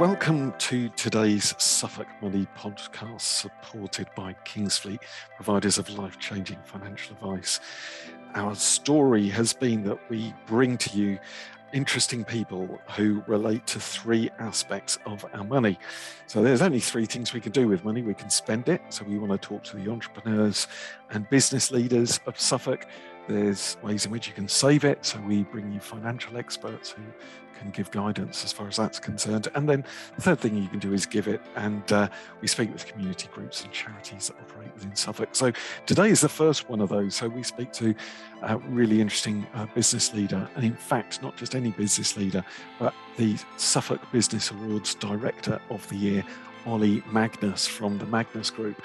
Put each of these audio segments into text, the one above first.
Welcome to today's Suffolk Money podcast, supported by Kingsfleet, providers of life changing financial advice. Our story has been that we bring to you interesting people who relate to three aspects of our money. So there's only three things we can do with money. We can spend it. So we want to talk to the entrepreneurs and business leaders of Suffolk. There's ways in which you can save it. So we bring you financial experts who can give guidance as far as that's concerned. And then the third thing you can do is give it. And uh, we speak with community groups and charities that operate within Suffolk. So today is the first one of those. So we speak to a really interesting uh, business leader. And in fact, not just any business leader, but the Suffolk Business Awards Director of the Year, Ollie Magnus from the Magnus Group.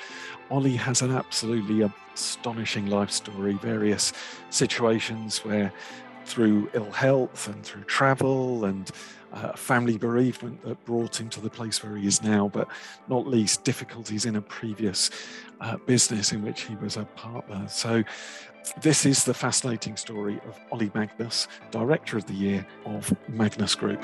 Ollie has an absolutely astonishing life story, various situations where through ill health and through travel and uh, family bereavement that brought him to the place where he is now, but not least difficulties in a previous uh, business in which he was a partner. So, this is the fascinating story of Ollie Magnus, Director of the Year of Magnus Group.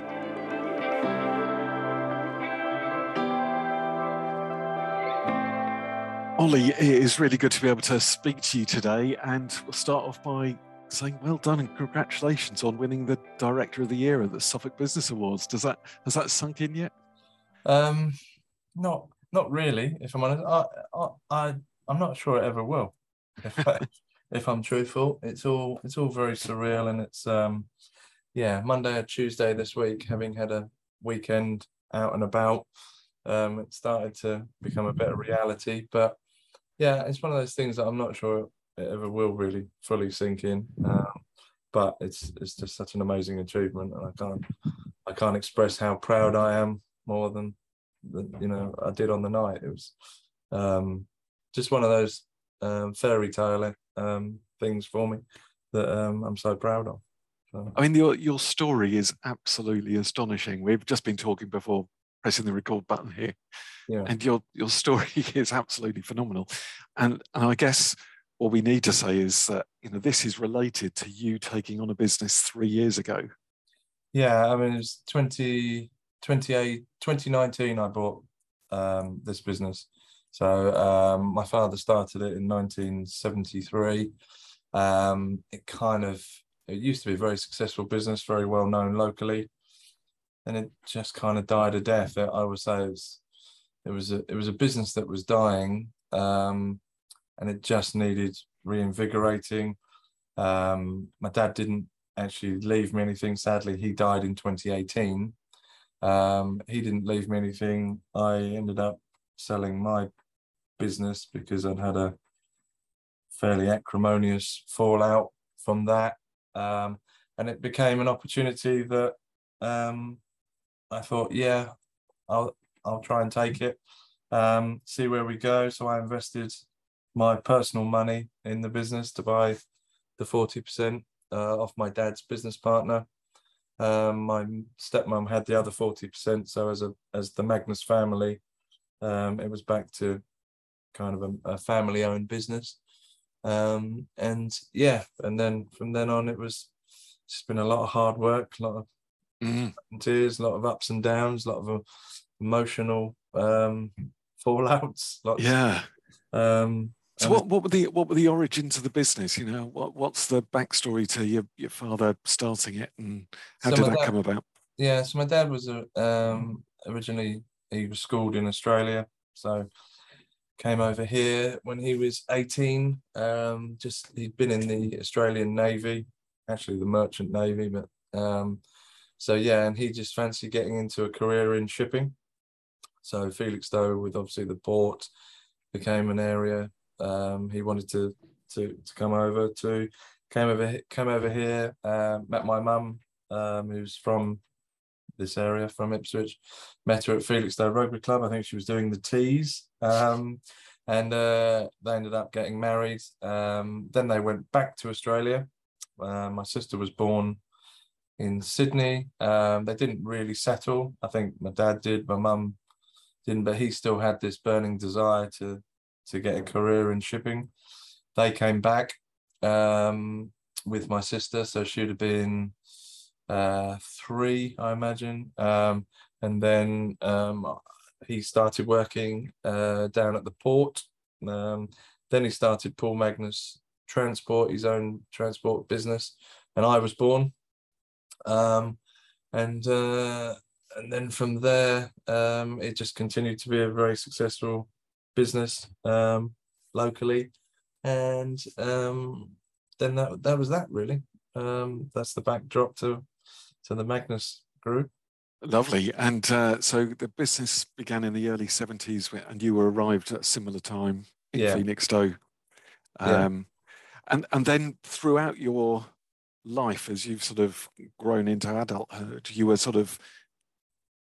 Ollie, it is really good to be able to speak to you today, and we'll start off by saying well done and congratulations on winning the Director of the Year at the Suffolk Business Awards. Does that has that sunk in yet? Um, not not really. If I'm honest, I I, I I'm not sure it ever will. If, I, if I'm truthful, it's all it's all very surreal and it's um yeah Monday or Tuesday this week, having had a weekend out and about, um, it started to become a bit of reality. But yeah, it's one of those things that I'm not sure it ever will really fully sink in. Um, but it's it's just such an amazing achievement, and I can't I can't express how proud I am more than, than you know I did on the night. It was um, just one of those um, fairy tale um, things for me that um, I'm so proud of. So. I mean, your your story is absolutely astonishing. We've just been talking before pressing the record button here, yeah. and your your story is absolutely phenomenal. And and I guess what we need to say is that you know this is related to you taking on a business three years ago. Yeah, I mean it's 20, 28, 2019 I bought um, this business. So um, my father started it in 1973. Um, it kind of it used to be a very successful business, very well known locally, and it just kind of died a death. I would say it was it was a it was a business that was dying. Um, and it just needed reinvigorating. Um, my dad didn't actually leave me anything. Sadly, he died in 2018. Um, he didn't leave me anything. I ended up selling my business because I'd had a fairly acrimonious fallout from that. Um, and it became an opportunity that um, I thought, yeah, I'll I'll try and take it, um, see where we go. So I invested my personal money in the business to buy the 40% uh, off my dad's business partner. Um, my stepmom had the other 40%. So as a as the Magnus family, um, it was back to kind of a, a family owned business. Um, and yeah, and then from then on, it was just been a lot of hard work, a lot of mm. tears, a lot of ups and downs, a lot of emotional um, fallouts. Lots, yeah. Um, so what, what were the what were the origins of the business? You know, what what's the backstory to your, your father starting it, and how so did that dad, come about? Yeah, so my dad was a, um, originally he was schooled in Australia, so came over here when he was eighteen. Um, just he'd been in the Australian Navy, actually the Merchant Navy, but um, so yeah, and he just fancied getting into a career in shipping. So Felixstowe, with obviously the port, became an area um, he wanted to to to come over to came over came over here. Uh, met my mum, um, who's from this area from Ipswich. Met her at Felixstowe Rugby Club. I think she was doing the teas. Um, and uh, they ended up getting married. Um, then they went back to Australia. Uh, my sister was born in Sydney. Um, they didn't really settle. I think my dad did, my mum didn't, but he still had this burning desire to to get a career in shipping. They came back um, with my sister, so she'd have been uh, three, I imagine. Um, and then um, he started working uh, down at the port. Um, then he started Paul Magnus Transport, his own transport business, and I was born. Um, and uh, and then from there, um, it just continued to be a very successful business um, locally, and um, then that that was that really. Um, that's the backdrop to to the Magnus Group. Lovely. And uh, so the business began in the early 70s, and you were arrived at a similar time in yeah. Felixstowe. Um, yeah. and, and then throughout your life, as you've sort of grown into adulthood, you were sort of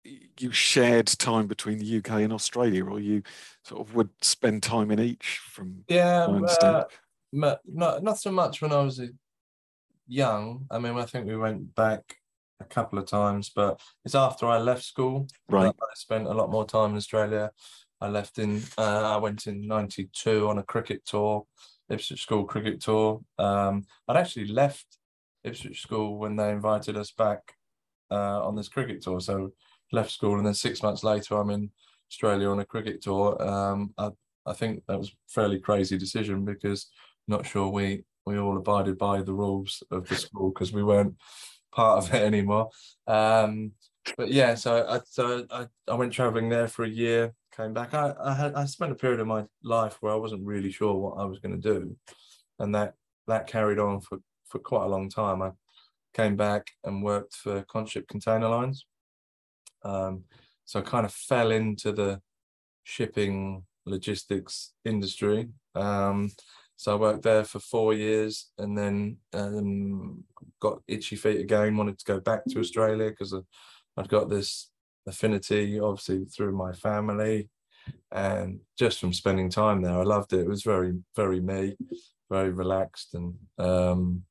you shared time between the UK and Australia, or you sort of would spend time in each. From yeah, uh, not not so much when I was young. I mean, I think we went back a couple of times, but it's after I left school. Right. I spent a lot more time in Australia. I left in, uh, I went in 92 on a cricket tour, Ipswich School cricket tour. Um, I'd actually left Ipswich School when they invited us back uh, on this cricket tour. So left school and then six months later, I'm in Australia on a cricket tour. Um, I, I think that was a fairly crazy decision because not sure we, we all abided by the rules of the school because we weren't part of it anymore. Um, but yeah, so I so I, I went traveling there for a year, came back. I, I had I spent a period of my life where I wasn't really sure what I was going to do, and that that carried on for for quite a long time. I came back and worked for Conship Container Lines. Um, so I kind of fell into the shipping logistics industry. Um, so I worked there for four years and then um, got itchy feet again, wanted to go back to Australia because I'd got this affinity, obviously, through my family. And just from spending time there, I loved it. It was very, very me, very relaxed and um,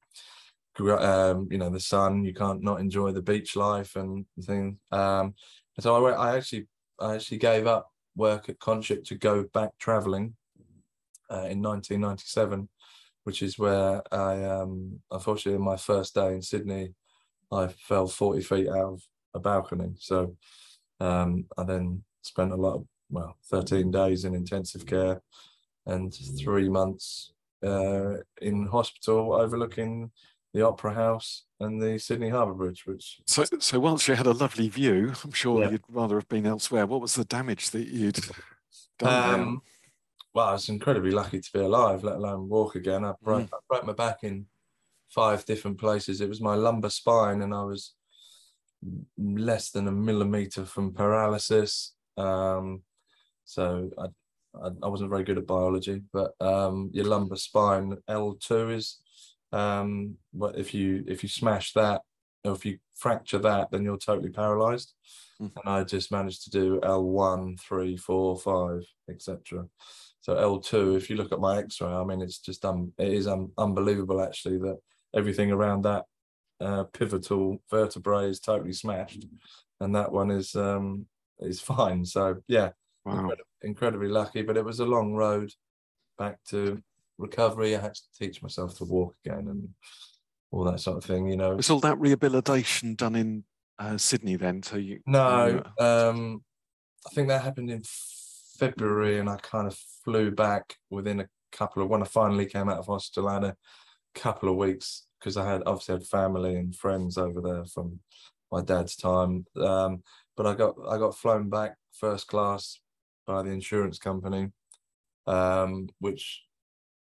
um, you know the sun you can't not enjoy the beach life and things um, so I, went, I actually I actually gave up work at Conship to go back traveling uh, in 1997, which is where I, um, unfortunately, my first day in Sydney, I fell 40 feet out of a balcony. So um, I then spent a lot, of, well, 13 days in intensive care and three months uh, in hospital overlooking the Opera House and the Sydney Harbour Bridge. Which so, so whilst you had a lovely view, I'm sure yeah. you'd rather have been elsewhere. What was the damage that you'd done? Um, well, I was incredibly lucky to be alive, let alone walk again. I broke, mm. I broke my back in five different places. It was my lumbar spine, and I was less than a millimeter from paralysis. Um, so I, I, I, wasn't very good at biology, but um, your lumbar spine L2 is, um, but if you if you smash that, or if you fracture that, then you're totally paralyzed. Mm. And I just managed to do L1, 3, 4, 5, etc. So L2, if you look at my X-ray, I mean, it's just um, it is um, unbelievable actually that everything around that uh, pivotal vertebrae is totally smashed, and that one is um, is fine. So yeah, wow. incredibly, incredibly lucky, but it was a long road back to recovery. I had to teach myself to walk again and all that sort of thing. You know, was all that rehabilitation done in uh, Sydney then? So you no, um, I think that happened in February, and I kind of flew back within a couple of when I finally came out of hospital. I had a couple of weeks because I had obviously had family and friends over there from my dad's time. Um, but I got I got flown back first class by the insurance company, um, which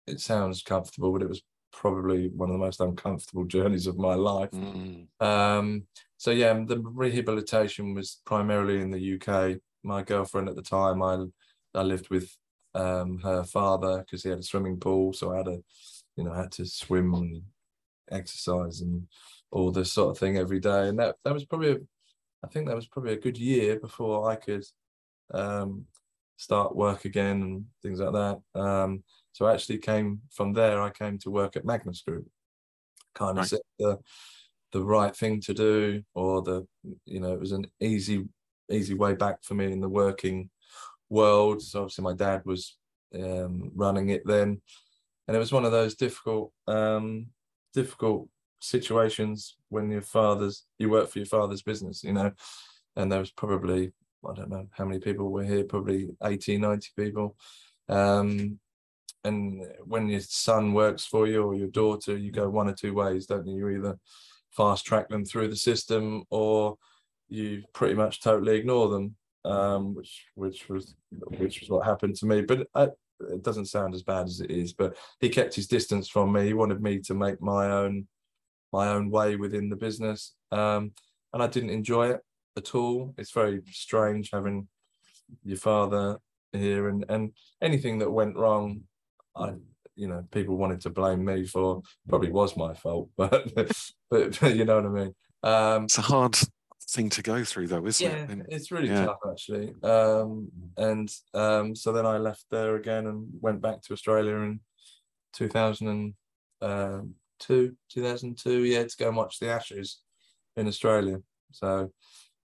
it sounds comfortable, but it was probably one of the most uncomfortable journeys of my life. Mm. Um, so yeah, the rehabilitation was primarily in the UK. My girlfriend at the time, I I lived with um, her father because he had a swimming pool, so I had a, you know, I had to swim and exercise and all this sort of thing every day, and that that was probably, a, I think that was probably a good year before I could um, start work again and things like that. Um, so I actually came from there. I came to work at Magnus Group, kind of right. the the right thing to do, or the you know it was an easy easy way back for me in the working world. So obviously my dad was um, running it then, and it was one of those difficult um, difficult situations when your father's you work for your father's business, you know. and there was probably I don't know how many people were here, probably 80, 90 people. Um, and when your son works for you or your daughter, you go one or two ways, don't you? You either fast track them through the system or you pretty much totally ignore them, um, which which was which was what happened to me. But I, it doesn't sound as bad as it is. But he kept his distance from me. He wanted me to make my own my own way within the business, um, and I didn't enjoy it at all. It's very strange having your father here, and and anything that went wrong, I you know people wanted to blame me for probably was my fault, but but, but you know what I mean. Um, it's a hard thing to go through though isn't yeah, it and, it's really yeah. tough actually um, and um, so then i left there again and went back to australia in 2002 2002 yeah to go and watch the ashes in australia so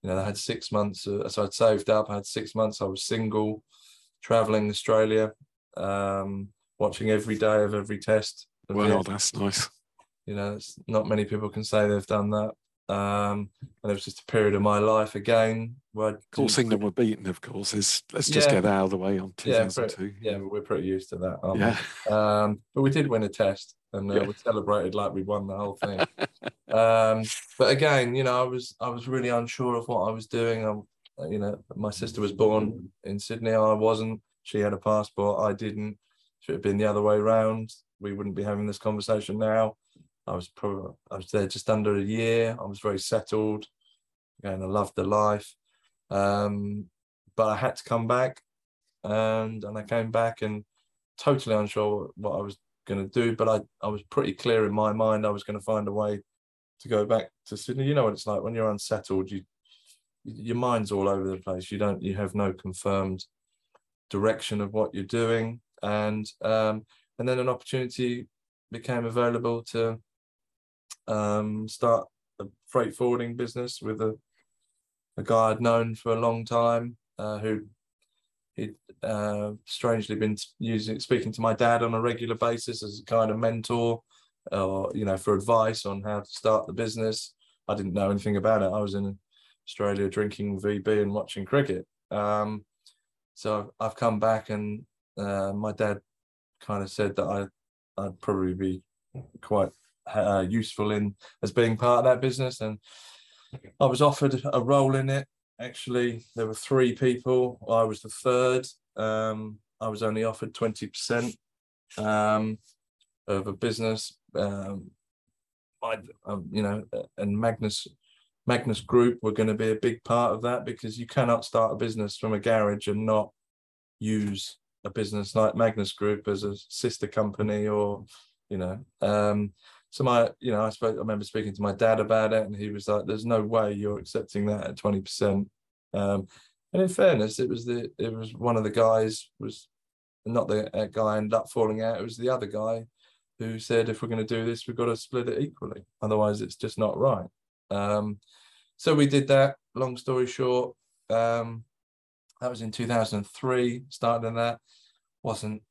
you know i had six months uh, so i'd saved up i had six months i was single traveling australia um, watching every day of every test well that's nice. You know it's not many people can say they've done that. Um, and it was just a period of my life again where of course England were beaten of course. Is let's just yeah. get out of the way on 2002 yeah, yeah we're pretty used to that yeah. Um, but we did win a test and uh, yeah. we celebrated like we won the whole thing. Um, but again you know I was I was really unsure of what I was doing. I'm, you know my sister was born in Sydney. I wasn't. She had a passport. I didn't should have been the other way around we wouldn't be having this conversation now I was probably I was there just under a year. I was very settled, and I loved the life. Um, but I had to come back, and and I came back and totally unsure what I was going to do. But I I was pretty clear in my mind I was going to find a way to go back to Sydney. You know what it's like when you're unsettled. You your mind's all over the place. You don't you have no confirmed direction of what you're doing, and um, and then an opportunity became available to um, start a freight forwarding business with a, a guy I'd known for a long time uh, who he'd uh, strangely been using speaking to my dad on a regular basis as a kind of mentor or you know for advice on how to start the business. I didn't know anything about it. I was in australia drinking vb and watching cricket. Um, so i've come back and uh, my dad kind of said that i i'd probably be quite uh, useful in as being part of that business. And I was offered a role in it. Actually, there were three people. I was the third. Um, I was only offered twenty percent um, of a business. Um, I, um, you know, and Magnus Magnus Group were going to be a big part of that because you cannot start a business from a garage and not use a business like Magnus Group as a sister company or you know um, so my you know I spoke I remember speaking to my dad about it and he was like there's no way you're accepting that at 20% um, and in fairness it was the it was one of the guys was not the guy ended up falling out it was the other guy who said if we're going to do this we've got to split it equally otherwise it's just not right. Um, so we did that long story short um, that was in 2003 Started starting that wasn't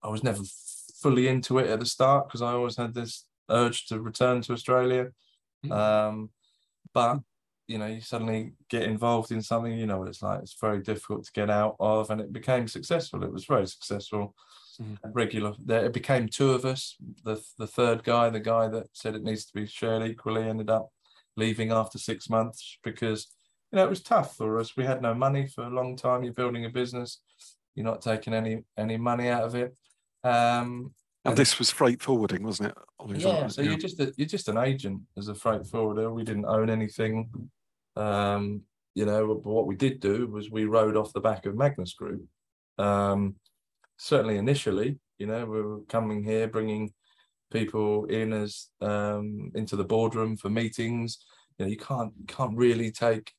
I was never fully into it at the start because I always had this urge to return to Australia. Mm. Um, but you know, you suddenly get involved in something, you know what it's like. It's very difficult to get out of, and it became successful. It was very successful. Mm. Regular. There, it became two of us. The the third guy, the guy that said it needs to be shared equally, ended up leaving after six months because you know it was tough for us. We had no money for a long time. You're building a business, you're not taking any any money out of it. Um, and this was freight forwarding, wasn't it? Yeah. So you're just a, you're just an agent as a freight forwarder. We didn't own anything. Um, you know, but what we did do was we rode off the back of Magnus Group. Um, certainly initially, you know, we were coming here, bringing people in as um, into the boardroom for meetings. You know, you can't can't really take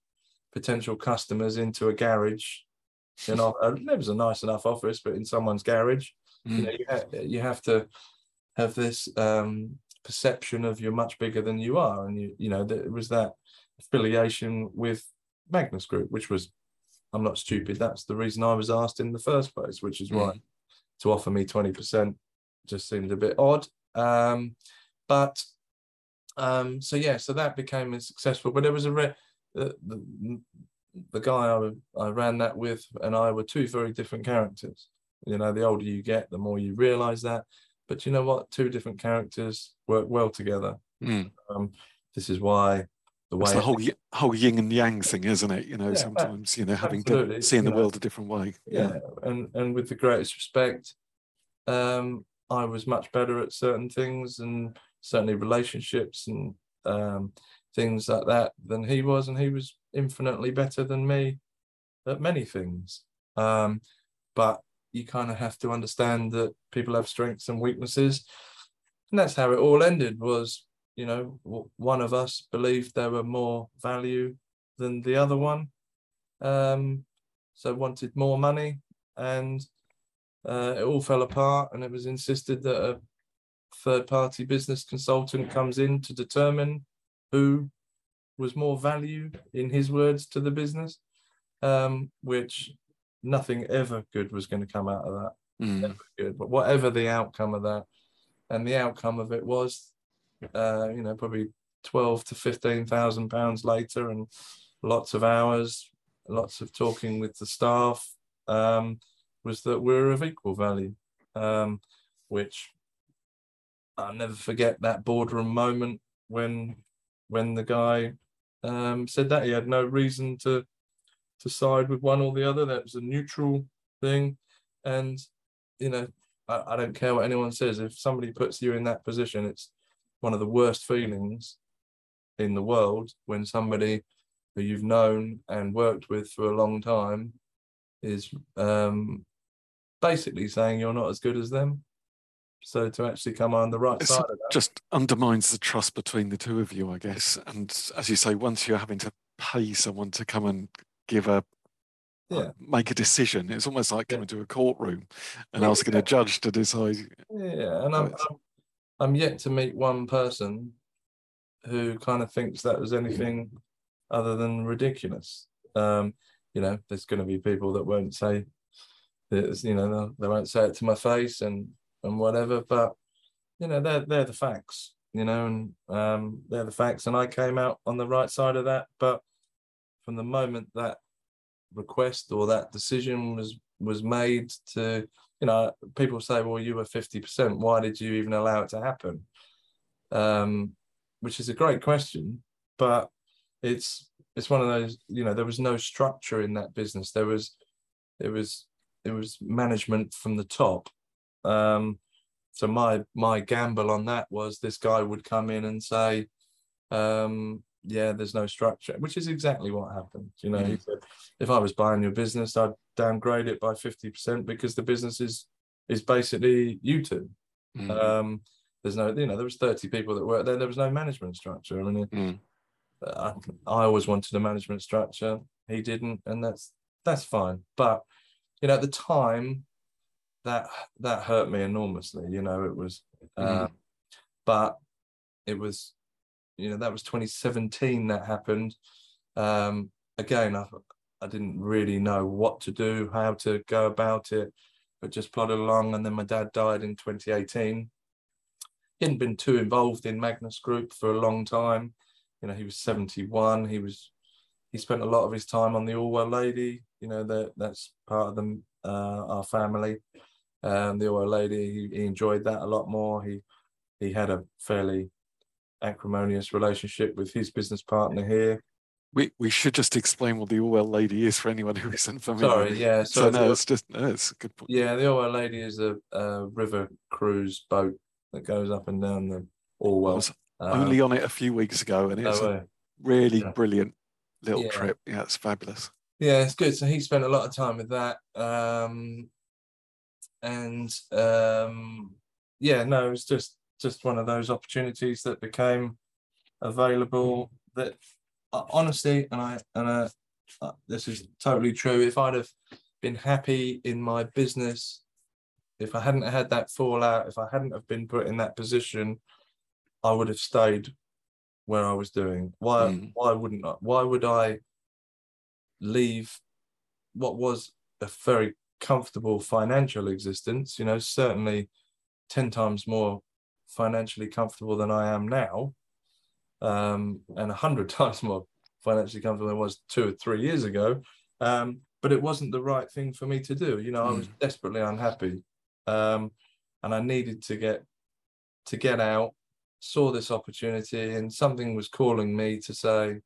potential customers into a garage. You know, it was a nice enough office, but in someone's garage, Mm. You know, you, ha- you have to have this um, perception of you're much bigger than you are, and you you know there was that affiliation with Magnus Group, which was I'm not stupid. That's the reason I was asked in the first place, which is mm. why to offer me 20% just seemed a bit odd. Um, but um, so yeah, so that became a successful. But it was a the, the, the guy I, I ran that with and I were two very different characters. You know, the older you get, the more you realize that. But you know what? Two different characters work well together. Mm. Um, this is why the way It's the whole whole yin and yang thing, isn't it? You know, Yeah, sometimes you know having to seeing the know. world a different way. yeah, and and with the greatest respect, um, I was much better at certain things and certainly relationships and um, things like that than he was, and he was infinitely better than me at many things. Um, but you kind of have to understand that people have strengths and weaknesses, and that's how it all ended. Was you know one of us believed there were more value than the other one, um, so wanted more money, and uh, it all fell apart. And it was insisted that a third-party business consultant comes in to determine who was more value, in his words, to the business, um, which nothing ever good was going to come out of that Mm. good. But whatever the outcome of that, and the outcome of it was, uh, you know, probably twelve to fifteen thousand pounds later, and lots of hours, lots of talking with the staff, um, was that we're of equal value, um, which I'll never forget that boardroom moment when when the guy um, said that he had no reason to to side with one or the other. That was a neutral thing, and you know, I, I don't care what anyone says. If somebody puts you in that position, it's one of the worst feelings in the world when somebody who you've known and worked with for a long time is um, basically saying you're not as good as them. So to actually come on the right It's side of that, just undermines the trust between the two of you, I guess. And as you say, once you're having to pay someone to come and give a Yeah. make a decision, it's almost like Yeah. coming to a courtroom and Yeah. asking a judge to decide. Yeah, and I'm, I'm I'm yet to meet one person who kind of thinks that was anything other than ridiculous. Um, you know, there's going to be people that won't say, you know, they won't say it to my face and and whatever, but you know, they're they're the facts, you know, and um, they're the facts, and I came out on the right side of that. But from the moment that request or that decision was was made to you know, people say, well, you were 50%. Why did you even allow it to happen? Um, which is a great question, but it's it's one of those, you know, there was no structure in that business. There was it was it was management from the top. Um, so my my gamble on that was this guy would come in and say, um, yeah, there's no structure, which is exactly what happened. You know, he said, if I was buying your business, I'd downgrade it by 50% because the business is is basically you two. Mm. Um, there's no, you know, there was 30 people that worked there. There was no management structure. I mean, Mm. I, I always wanted a management structure. He didn't, and that's that's fine. But you know, at the time, that that hurt me enormously. You know, it was, uh, Mm. but it was, you know, that was 2017 that happened. Um, again, I I didn't really know what to do, how to go about it, but just plodded along. And then my dad died in 2018. He hadn't been too involved in Magnus Group for a long time. You know, he was 71. He was he spent a lot of his time on the Orwell Lady. You know, that that's part of them, uh, our family. Um, the Orwell Lady, he, he enjoyed that a lot more. He he had a fairly acrimonious relationship with his business partner here. We we should just explain what the Orwell lady is for anyone who isn't familiar. Sorry, yeah. So So, no, the- it's just no, it's a good point. yeah, the Orwell Lady is a, a river cruise boat that goes up and down the I Orwell. was Um, only on it a few weeks ago, and no it's a really Yeah. brilliant little Yeah. trip. Yeah, it's fabulous. yeah, it's good. So he spent a lot of time with that. Um, and um, yeah, no, it was just just one of those opportunities that became available. That uh, honestly, and I and I, uh, this is totally true. If I'd have been happy in my business, if I hadn't had that fallout, if I hadn't have been put in that position, I would have stayed where I was doing. Why? Mm. Why wouldn't I? Why would I leave what was a very comfortable financial existence? You know, certainly ten times more financially comfortable than I am now, um, and a hundred times more financially comfortable than I was two or three years ago. Um, but it wasn't the right thing for me to do. You know, I was desperately unhappy, um, and I needed to get to get out. Saw this opportunity, and something was calling me to say,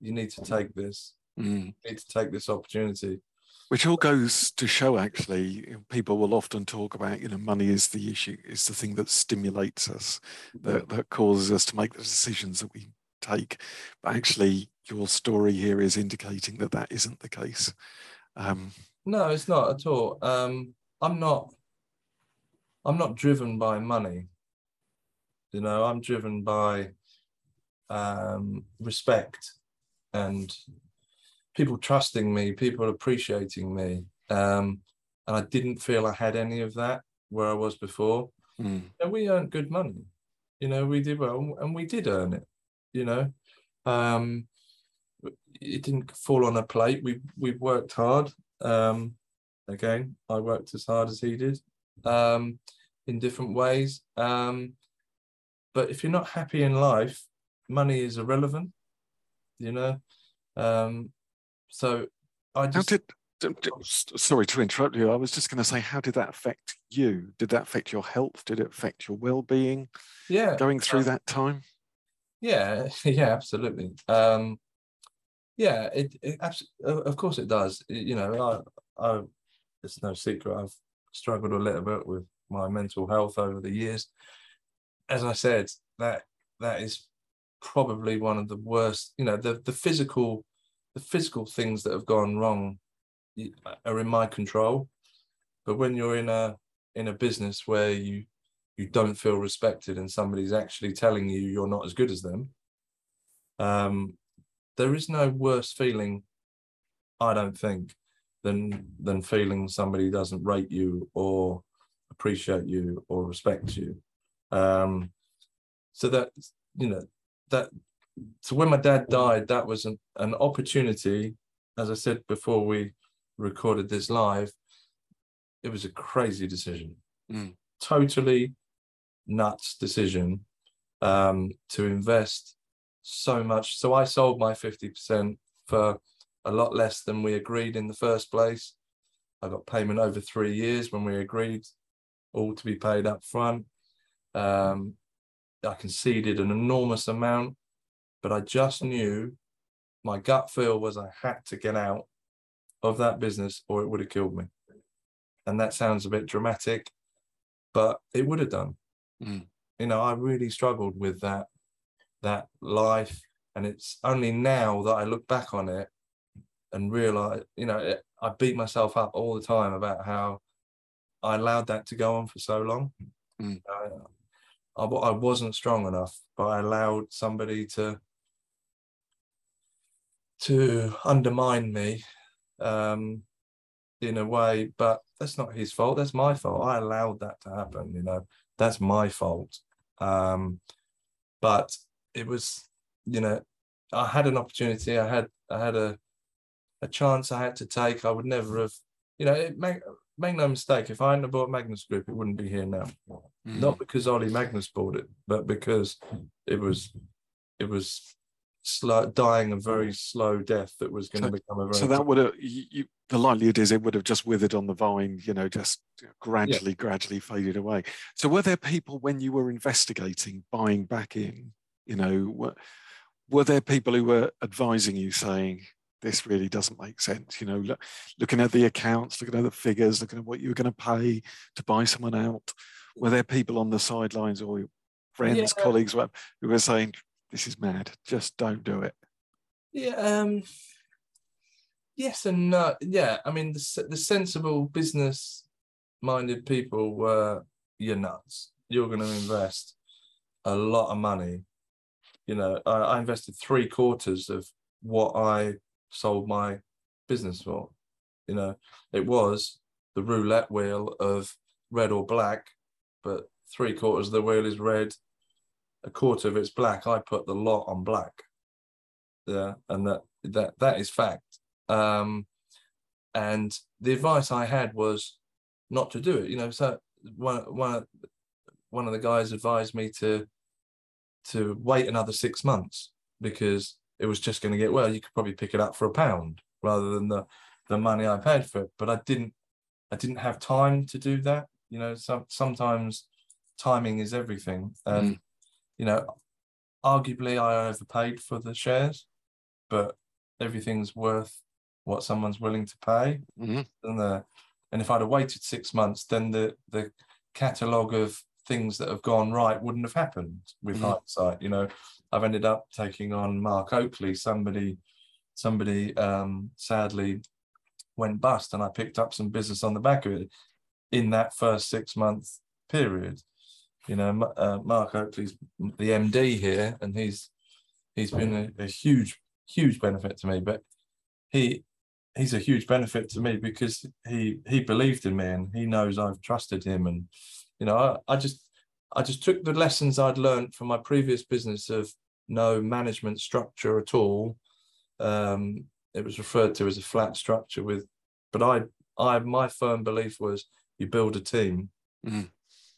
"You need to take this. Mm. You need to take this opportunity." Which all goes to show, actually, people will often talk about, you know, money is the issue, is the thing that stimulates us, that, that causes us to make the decisions that we take. But actually, your story here is indicating that that isn't the case. Um, no, it's not at all. Um, I'm not. I'm not driven by money. You know, I'm driven by um, respect and people trusting me, people appreciating me. Um, and I didn't feel I had any of that where I was before. mm, And we earned good money. You know, we did well and we did earn it, you know. Um, it didn't fall on a plate. We we worked hard. Um, again, I worked as hard as he did, um, in different ways. Um, but if you're not happy in life, money is irrelevant. You know, um, so I how just did, d- d- s- sorry to interrupt you, I was just going to say, how did that affect you? Did that affect your health? Did it affect your well being yeah going through um, that time? Yeah, yeah, absolutely. Um, yeah, it, it of course it does. It- you know, I, I, it's no secret I've struggled a little bit with my mental health over the years. As I said, that that is probably one of the worst. You know, the the physical, the physical things that have gone wrong are in my control. But when you're in a in a business where you you don't feel respected and somebody's actually telling you you're not as good as them, um, there is no worse feeling, I don't think, than than feeling somebody doesn't rate you or appreciate you or respect you. Um, so that you know that so when my dad died, that was an, an opportunity. As I said before, we recorded this live. It was a crazy decision, Mm. totally nuts decision um, to invest so much. So I sold my 50% for a lot less than we agreed in the first place. I got payment over three years when we agreed all to be paid up front. Um, I conceded an enormous amount, but I just knew my gut feel was I had to get out of that business or it would have killed me. And that sounds a bit dramatic, but it would have done. Mm. You know, I really struggled with that that life, and it's only now that I look back on it and realize, you know, it, I beat myself up all the time about how I allowed that to go on for so long. Mm. Uh, I, I wasn't strong enough, but I allowed somebody to to undermine me um, in a way. But that's not his fault. That's my fault. I allowed that to happen. You know, that's my fault. Um, but it was, you know, I had an opportunity. I had I had a a chance I had to take. I would never have, you know, it make make no mistake. If I hadn't bought Magnus Group, it wouldn't be here now Mm. not because Ollie Magnus bought it, but because it was it was slow dying a very mm. slow death that was going to become a very So that would have, you, the likelihood is it would have just withered on the vine, you know, just gradually, gradually faded away. So were there people when you were investigating buying back in, you know, were, were there people who were advising you saying, this really doesn't make sense, you know, look, looking at the accounts, looking at the figures, looking at what you were going to pay to buy someone out? Were there people on the sidelines or your friends, Yeah. colleagues, who were saying, this is mad, just don't do it? yeah um yes and no. Yeah I mean the the sensible business minded people were you're nuts. You're going to invest a lot of money. You know I, I invested three quarters of what I sold my business for. You know it was the roulette wheel of red or black but three quarters of the wheel is red a quarter of it's black i put the lot on black yeah and that that that is fact um and the advice i had was not to do it you know so one one one of the guys advised me to to wait another six months because it was just going to get well. You could probably pick it up for a pound rather than the the money I paid for it. But I didn't I didn't have time to do that. You know, some sometimes timing is everything, and mm. You know, arguably I overpaid for the shares, but everything's worth what someone's willing to pay. Mm-hmm. And the and if I'd have waited six months, then the the catalogue of things that have gone right wouldn't have happened with mm-hmm. hindsight. You know, I've ended up taking on Mark Oakley, somebody somebody um, sadly went bust, and I picked up some business on the back of it in that first six month period. You know, uh, Mark Oakley's the MD here, and he's he's been a, a huge huge benefit to me. But he he's a huge benefit to me because he he believed in me and he knows I've trusted him and you know I, I just I just took the lessons I'd learned from my previous business of no management structure at all. Um, it was referred to as a flat structure with, but I I my firm belief was you build a team. Mm.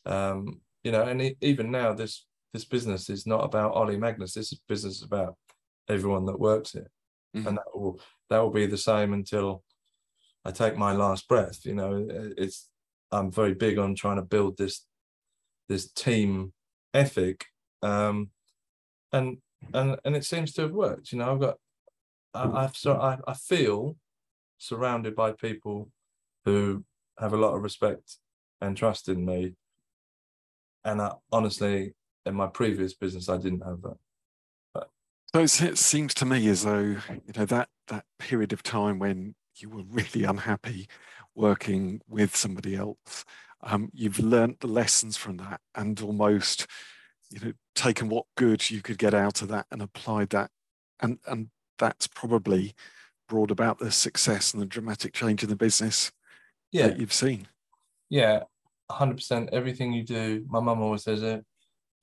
Um, you know, and even now this this business is not about Ollie Magnus. This business is about everyone that works here, mm. and that will that will be the same until I take my last breath. You know, it's I'm very big on trying to build this this team ethic, um, and and and it seems to have worked. You know, I've got I, I've so I, I feel surrounded by people who have a lot of respect and trust in me, and I, honestly, in my previous business, I didn't have that. But. So it seems to me as though you know that that period of time when you were really unhappy working with somebody else, um, you've learnt the lessons from that and almost you know taken what good you could get out of that and applied that, and and that's probably brought about the success and the dramatic change in the business yeah. that you've seen. Yeah, hundred percent. Everything you do, my mum always says it.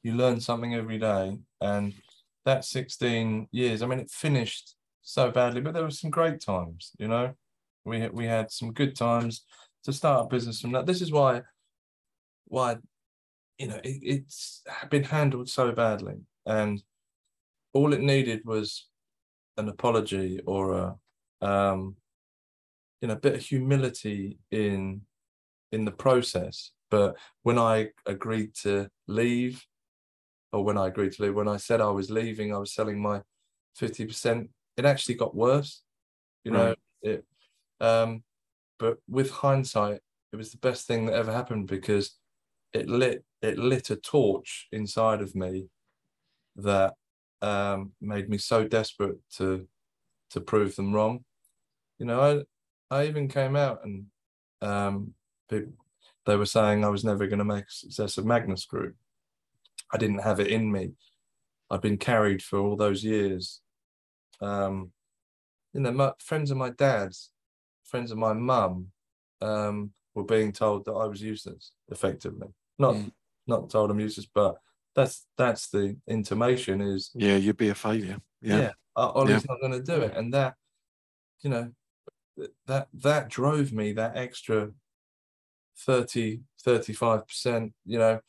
You learn something every day, and that 16 years, I mean, it finished so badly, but there were some great times, you know. We we had some good times to start a business from that. This is why why you know it, it's been handled so badly. And all it needed was an apology or a um you know a bit of humility in in the process. But when I agreed to leave or when I agreed to leave, when I said I was leaving, I was selling my 50%. It actually got worse, you know. Right. It, um, but with hindsight, it was the best thing that ever happened because it lit it lit a torch inside of me that um, made me so desperate to to prove them wrong. You know, I I even came out and um, people, they were saying I was never going to make a success of Magnus Group I didn't have it in me. I've been carried for all those years. Um, you know, my friends of my dad's, friends of my mum, um, were being told that I was useless, effectively. Not mm. not told I'm useless, but that's that's the intimation is yeah, you'd be a failure. Yeah, yeah Ollie's yeah. not going to do it, and that you know that that drove me that extra 30 35 percent you know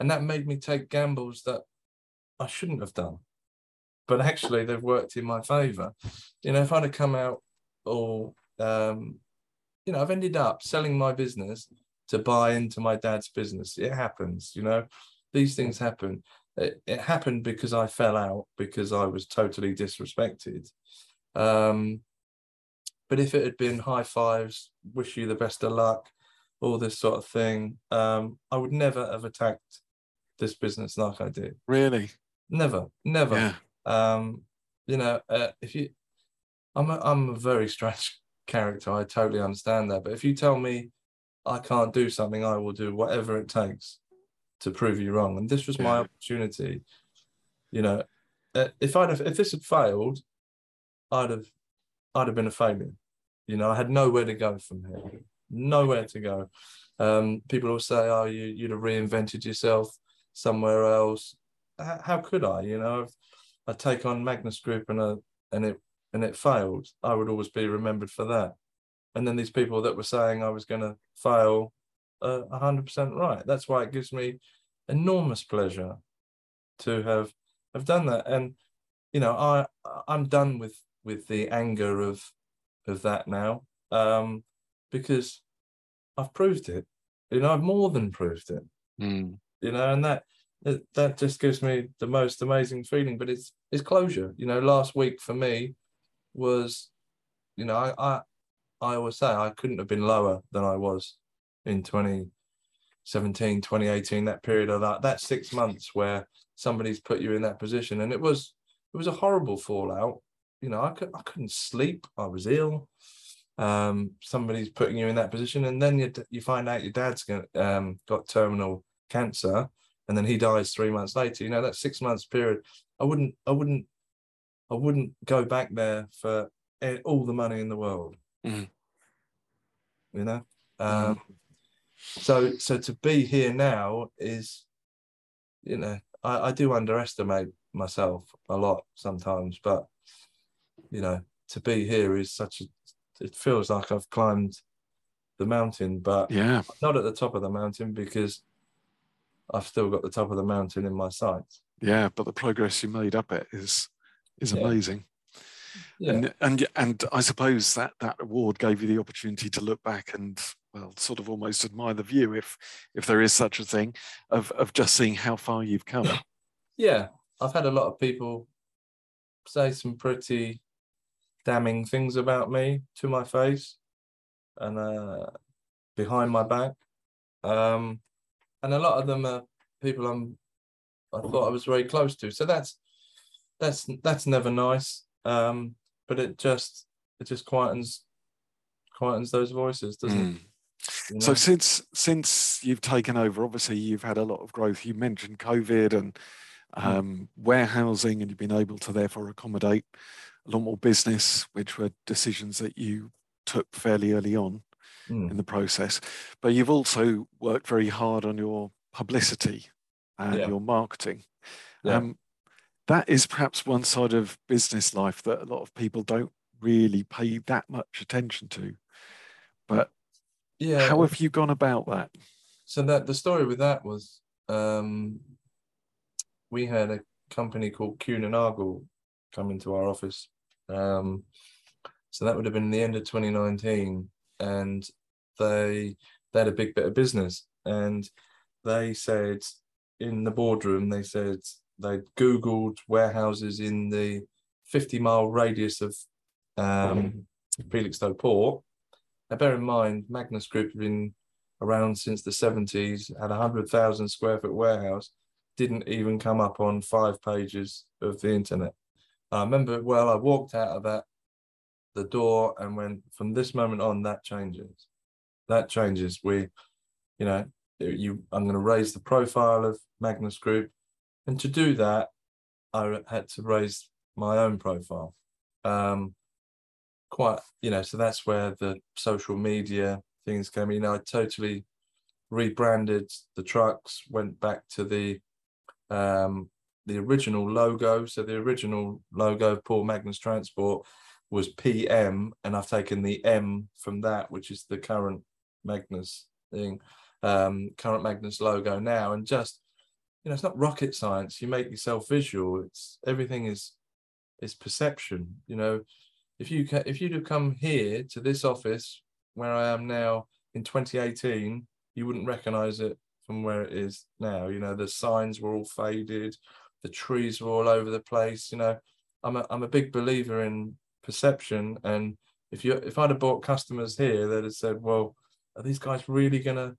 and that made me take gambles that I shouldn't have done. But actually, they've worked in my favor. You know, if I'd have come out or, um, you know, I've ended up selling my business to buy into my dad's business. It happens, you know, these things happen. It, it happened because I fell out because I was totally disrespected. Um, but if it had been high fives, wish you the best of luck, all this sort of thing, um, I would never have attacked this business like I did. Really? Never, never. Yeah. Um, you know, uh, if you, I'm a, I'm a very strange character. I totally understand that. But if you tell me I can't do something, I will do whatever it takes to prove you wrong. And this was my opportunity. You know, uh, if I'd have, if this had failed, I'd have, I'd have been a failure. You know, I had nowhere to go from here. Nowhere to go. Um, people will say, "Oh, you you'd have reinvented yourself." somewhere else. How, how could I? You know, if I take on Magnus Group and a and it and it failed, I would always be remembered for that. And then these people that were saying I was going to fail, a hundred percent right. That's why it gives me enormous pleasure to have have done that. And you know, I I'm done with with the anger of of that now um, because I've proved it. You know, I've more than proved it. Mm. You know, and that that just gives me the most amazing feeling. But it's it's closure. You know, last week for me was, you know, I I, I always say I couldn't have been lower than I was in 2017, 2018, that period of that that six months where somebody's put you in that position. And it was it was a horrible fallout. You know, I could I couldn't sleep. I was ill. Um, somebody's putting you in that position, and then you you find out your dad's got, um, got terminal cancer, and then he dies three months later. You know, that six months period. I wouldn't I wouldn't I wouldn't go back there for all the money in the world. Mm. You know, um, mm. so so to be here now is, you know, I, I do underestimate myself a lot sometimes, but you know, to be here is such a it feels like I've climbed the mountain, but yeah, not at the top of the mountain because I've still got the top of the mountain in my sights. Yeah, but the progress you made up it is is yeah. amazing. Yeah. And, and and I suppose that that award gave you the opportunity to look back and well, sort of almost admire the view, if if there is such a thing, of of just seeing how far you've come. Yeah, I've had a lot of people say some pretty damning things about me to my face and uh, behind my back. Um, and a lot of them are people I'm I thought I was very close to. So that's that's that's never nice. Um, but it just it just quietens quietens those voices, doesn't mm. it? Hmm. You know? So since since you've taken over, obviously you've had a lot of growth. You mentioned COVID and hmm. um, mm. warehousing, and you've been able to therefore accommodate lot more business, which were decisions that you took fairly early on mm. in the process. But you've also worked very hard on your publicity and yeah. your marketing. Yeah. Um, that is perhaps one side of business life that a lot of people don't really pay that much attention to. But yeah, how have you gone about that? So that the story with that was um, we had a company called Kuehne and Nagel come into our office. Um, so that would have been the end of 2019, and they they had a big bit of business, and they said in the boardroom they said they'd googled warehouses in the 50 mile radius of um, Felixstowe Port. Now, bear in mind, Magnus Group have been around since the 70s, had a 100,000 square foot warehouse, didn't even come up on five pages of the internet. I remember well, I walked out of that the door and went from this moment on that changes. That changes. We, you know, you I'm going to raise the profile of Magnus Group, and to do that, I had to raise my own profile. Um, quite, you know, so that's where the social media things came. Know, I totally rebranded the trucks, went back to the um, the original logo. So the original logo of Paul Magnus Transport was PM, and I've taken the M from that, which is the current Magnus thing, um, current Magnus logo now, and just you know, it's not rocket science. You make yourself visual. It's everything is is perception. You know, if you if you'd have come here to this office where I am now in 2018, you wouldn't recognize it from where it is now. You know, the signs were all faded the trees were all over the place. You know, I'm a I'm a big believer in perception, and if you if I'd have bought customers here, they'd have said, "Well, are these guys really gonna,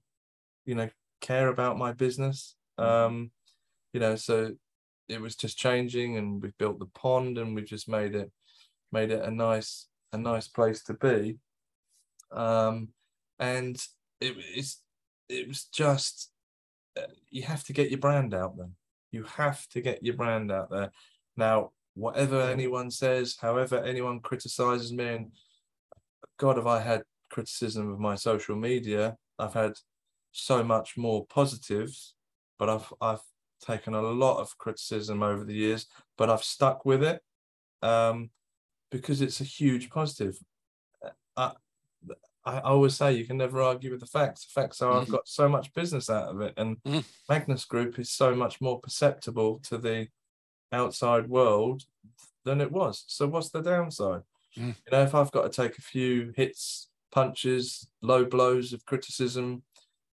you know, care about my business?" Mm-hmm. Um, you know, so it was just changing, and we've built the pond, and we've just made it made it a nice a nice place to be. Um, and it, it's it was just uh, you have to get your brand out there you have to get your brand out there. Now, whatever anyone says, however anyone criticizes me, and God, have I had criticism of my social media? I've had so much more positives, but I've I've taken a lot of criticism over the years, but I've stuck with it um, because it's a huge positive. I, I always say you can never argue with the facts. The facts are I've mm-hmm. got so much business out of it, and mm. Magnus Group is so much more perceptible to the outside world than it was. So what's the downside? Mm. You know, if I've got to take a few hits, punches, low blows of criticism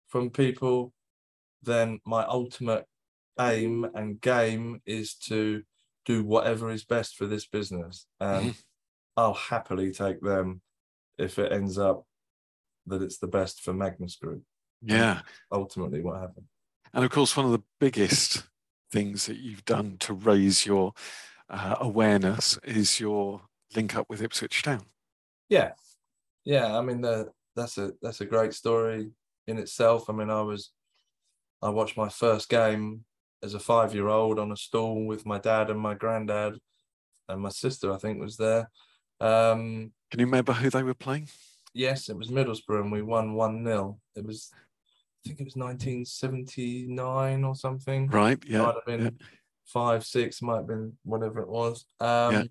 from people, then my ultimate aim and game is to do whatever is best for this business. And Mhm. I'll happily take them if it ends up that it's the best for Magnus Group. Yeah. Ultimately, what happened. And of course, one of the biggest things that you've done to raise your uh, awareness is your link up with Ipswich Town. Yeah, yeah. I mean, the, that's a that's a great story in itself. I mean, I was I watched my first game as a five year old on a stool with my dad and my granddad, and my sister. I think was there. Um, Can you remember who they were playing? Yes, it was Middlesbrough, and we won one 0 It was, I think it was 1979 or something. Right. Yeah. might have been yeah. five, six, might have been whatever it was. Um,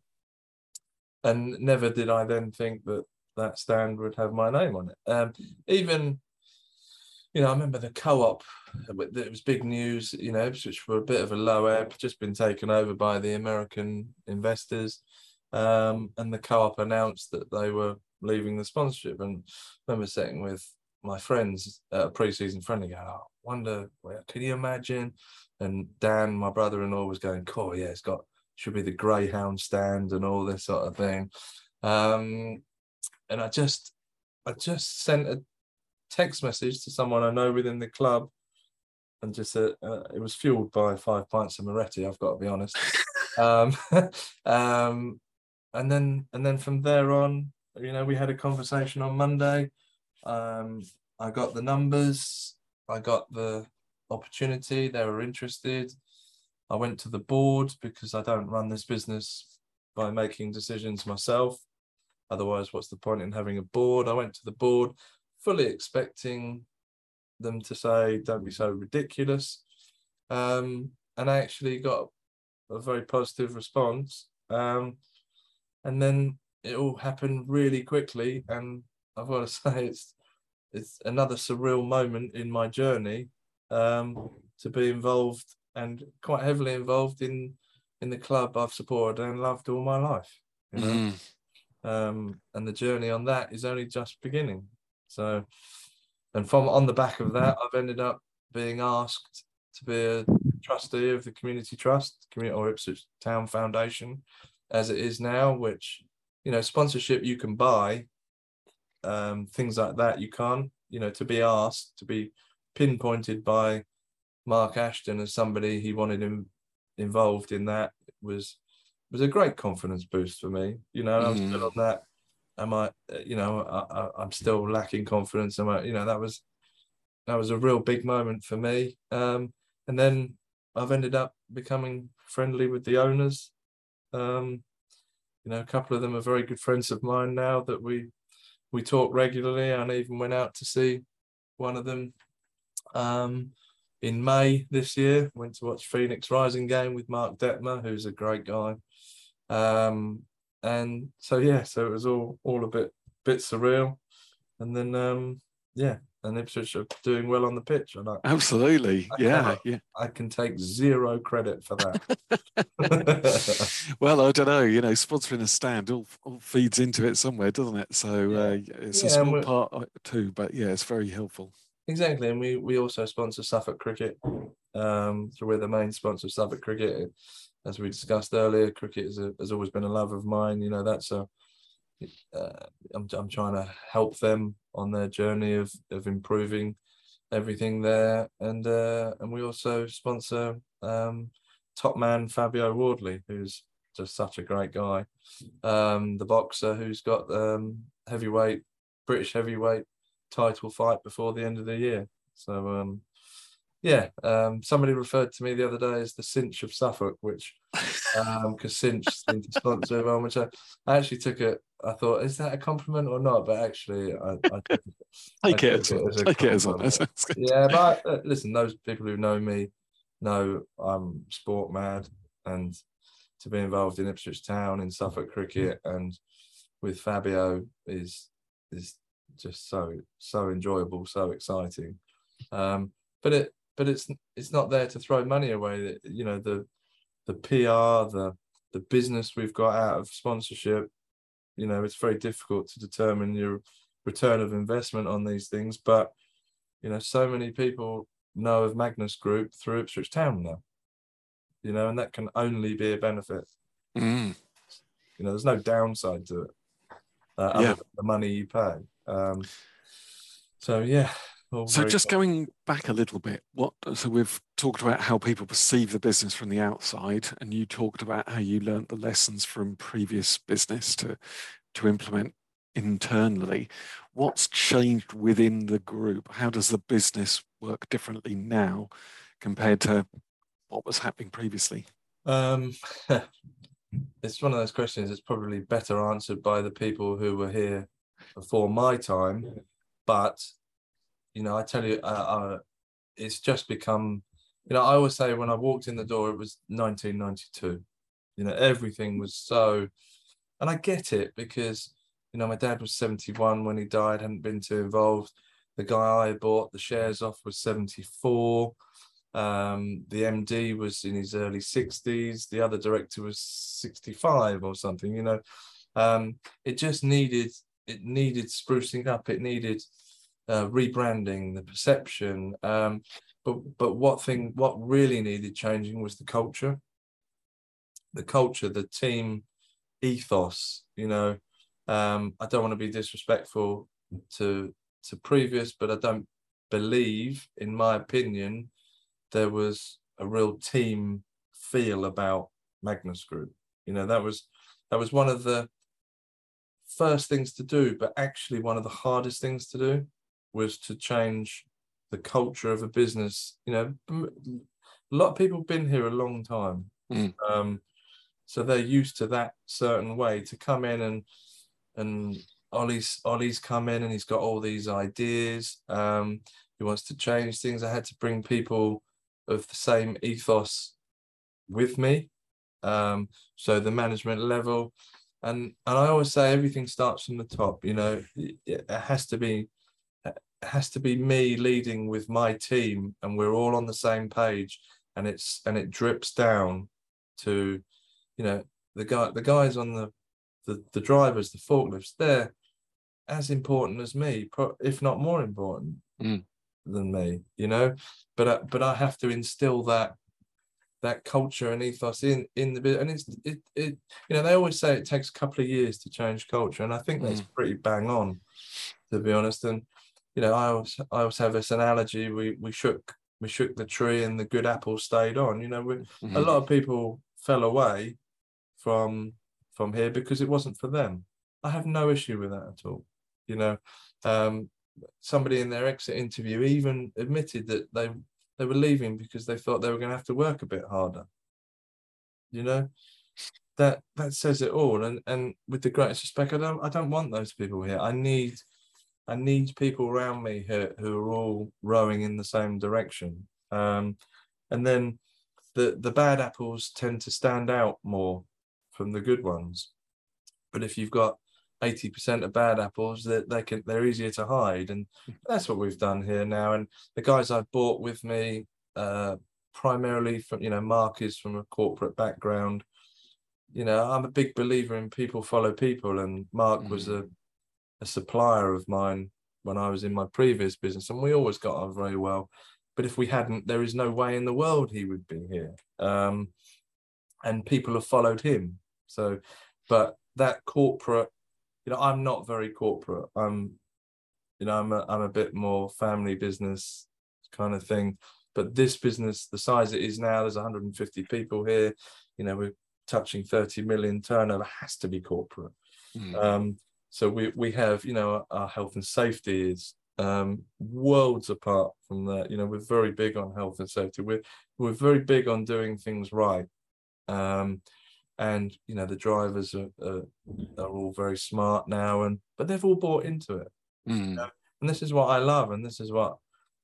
And never did I then think that that stand would have my name on it. Um, even, you know, I remember the co-op. It was big news. You know, which were a bit of a low ebb, just been taken over by the American investors, um, and the co-op announced that they were leaving the sponsorship. And I remember sitting with my friends at a pre-season friendly, going, "Oh, wonder, well, can you imagine?" And Dan, my brother-in-law, was going, "Cool, yeah, it's got should be the Greyhound stand and all this sort of thing." Um, and I just, I just sent a text message to someone I know within the club, and just said uh, it was fueled by five pints of Moretti. I've got to be honest. um, um, and then, and then from there on, you know, we had a conversation on Monday. Um, I got the numbers. I got the opportunity. They were interested. I went to the board because I don't run this business by making decisions myself. Otherwise, what's the point in having a board? I went to the board fully expecting them to say, don't be so ridiculous. Um, and I actually got a very positive response. Um, and then it all happened really quickly. And I've got to say, it's it's another surreal moment in my journey um, to be involved and quite heavily involved in in the club I've supported and loved all my life. You know? Mm. um, and the journey on that is only just beginning. So, and from on the back of that, I've ended up being asked to be a trustee of the community trust, community or Ipswich Town Foundation, as it is now. Which you know, sponsorship you can buy, um, things like that you can't. You know, to be asked to be pinpointed by Mark Ashton as somebody he wanted him involved in that was was a great confidence boost for me. You know, I'm still Mm. on that. Am I? uh, You know, I, I, I'm still lacking confidence. Am I? You know, that was that was a real big moment for me. Um, and then I've ended up becoming friendly with the owners. Um, you know, a couple of them are very good friends of mine now that we we talk regularly. And even went out to see one of them um, in May this year. Went to watch Phoenix Rising game with Mark Detmer, who's a great guy. Um, and so yeah, so it was all all a bit bit surreal. And then um, yeah, and Ipswich are doing well on the pitch. And I, Absolutely. I Yeah. cannot- Yeah. I can take zero credit for that. well, I don't know. You know, sponsoring a stand all, all feeds into it somewhere, doesn't it? So uh, it's a Yeah, and small part too, but yeah, it's very helpful. Exactly, and we we also sponsor Suffolk Cricket. Um, so we're the main sponsor of Suffolk Cricket. As we discussed earlier, cricket is a, has always been a love of mine. You know, that's a. Uh, I'm I'm trying to help them on their journey of of improving everything there, and uh, and we also sponsor um, top man Fabio Wardley, who's just such a great guy. Um, the boxer who's got um, heavyweight British heavyweight title fight before the end of the year. So um yeah, um somebody referred to me the other day as the cinch of Suffolk, which um because cinch seemed to sponsor everyone, which I, I actually took it. I thought, is that a compliment or not? But actually I, I took it Take I it as it as a take it as one. compliment. Yeah, but uh, listen, those people who know me know I'm sport mad, and to be involved in Ipswich Town in Suffolk cricket and with Fabio is is just so so enjoyable, so exciting. Um, but it but it's it's not there to throw money away. You know the the PR, the the business we've got out of sponsorship. You know, it's very difficult to determine your return of investment on these things, but you know, so many people know of Magnus Group through Ipswich Town now. You know, and that can only be a benefit. Mm. You know, there's no downside to it. Uh, yeah. the money you pay. Um, so yeah. So just cool. going back a little bit, what so we've talked about how people perceive the business from the outside, and you talked about how you learned the lessons from previous business to to implement internally. What's changed within the group? How does the business work differently now compared to what was happening previously? Um, it's one of those questions that's probably better answered by the people who were here before my time. But you know, I tell you, uh, uh, it's just become. You know, I always say when I walked in the door, it was 1992. You know, everything was so, and I get it because you know my dad was 71 when he died, hadn't been too involved. The guy I bought the shares off was 74. Um, the MD was in his early 60s. The other director was 65 or something. You know, um, it just needed it needed sprucing up. It needed uh, rebranding, the perception. Um, but but what thing what really needed changing was the culture. The culture, the team ethos. You know, um, I don't want to be disrespectful to to previous, but I don't believe, in my opinion, there was a real team feel about Magnus Group. You know, that was that was one of the first things to do, but actually one of the hardest things to do was to change the culture of a business. You know, a lot of people have been here a long time. Mm. Um, so they're used to that certain way to come in and and Ollie's Ollie's come in and he's got all these ideas. Um, he wants to change things. I had to bring people of the same ethos with me. Um, so the management level, and and I always say everything starts from the top. You know, it, it has to be has to be me leading with my team, and we're all on the same page, and it's and it drips down to, you know, the guy the guys on the the, the drivers, the forklifts, they're as important as me, if not more important. Mm than me, you know. But uh, but I have to instill that that culture and ethos in in the bit, and it's it it you know they always say it takes a couple of years to change culture, and I think that's mm. pretty bang on, to be honest. And you know, I always I always have this analogy: we we shook we shook the tree, and the good apple stayed on. You know, we, mm-hmm. a lot of people fell away from from here because it wasn't for them. I have no issue with that at all. You know, um, somebody in their exit interview even admitted that they they were leaving because they thought they were going to have to work a bit harder. You know, that that says it all. And and with the greatest respect, I don't I don't want those people here. I need I need people around me who who are all rowing in the same direction. Um, and then the the bad apples tend to stand out more from the good ones. But if you've got 80% of bad apples that they can they're easier to hide and that's what we've done here now and the guys i've bought with me uh primarily from you know mark is from a corporate background you know i'm a big believer in people follow people and mark mm. was a, a supplier of mine when i was in my previous business and we always got on very well but if we hadn't there is no way in the world he would be here um and people have followed him so but that corporate you know, I'm not very corporate. I'm, you know, I'm a, I'm a bit more family business kind of thing. But this business, the size it is now, there's 150 people here. You know, we're touching 30 million turnover. Has to be corporate. Mm. Um, so we we have, you know, our health and safety is um, worlds apart from that. You know, we're very big on health and safety. We're we're very big on doing things right. Um, and you know the drivers are, are, are all very smart now and but they've all bought into it mm. you know? and this is what i love and this is what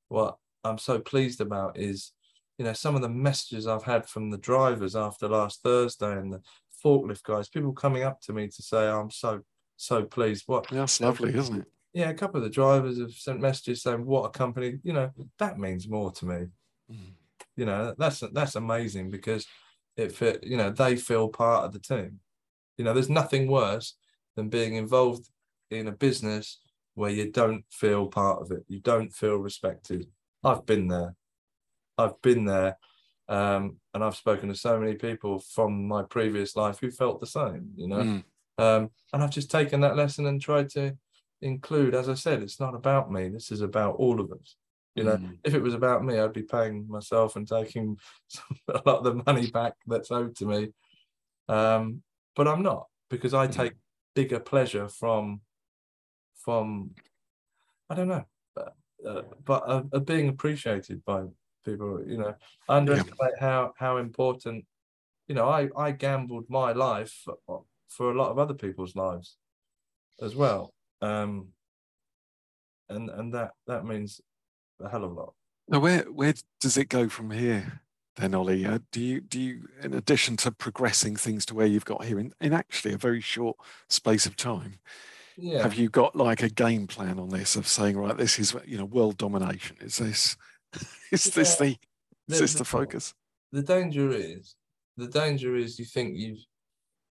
what i'm so pleased about is you know some of the messages i've had from the drivers after last thursday and the forklift guys people coming up to me to say oh, i'm so so pleased. What yeah, that's lovely isn't it? Yeah a couple of the drivers have sent messages saying what a company. You know that means more to me. Mm. you know that's that's amazing because it fit you know they feel part of the team. You know there's nothing worse than being involved in a business where you don't feel part of it. You don't feel respected. I've been there. I've been there um, and i've spoken to so many people from my previous life who felt the same you know? Mm. Um, and i've just taken that lesson and tried to include as i said it's not about me. This is about all of us. You know Mm. if it was about me i'd be paying myself and taking a lot of the money back that's owed to me. Um, but i'm not because i Mm. take bigger pleasure from from i don't know but, uh, but uh, uh, being appreciated by people you know. I underestimate how how important you know i i gambled my life for, a lot of other people's lives as well um and and that that means a hell of a lot Now, where where does it go from here, then, Ollie? Uh, do you do you, in addition to progressing things to where you've got here in, in actually a very short space of time, yeah have you got like a game plan on this of saying, right, this is you know world domination? Is this is this the is this the the- focus? the danger is the danger is you think you've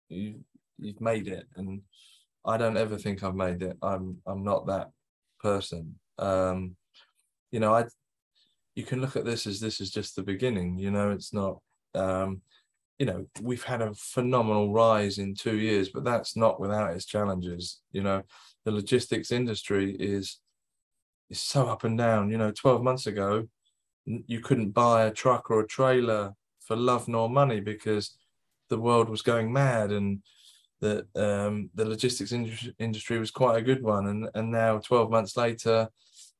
you you've made it and i don't ever think i've made it. I'm i'm not that person. Um you know i you can look at this as this is just the beginning you know it's not um you know we've had a phenomenal rise in two years but that's not without its challenges you know. The logistics industry is is so up and down you know 12 months ago you couldn't buy a truck or a trailer for love nor money because the world was going mad and that um, the logistics industry, was quite a good one. And and now 12 months later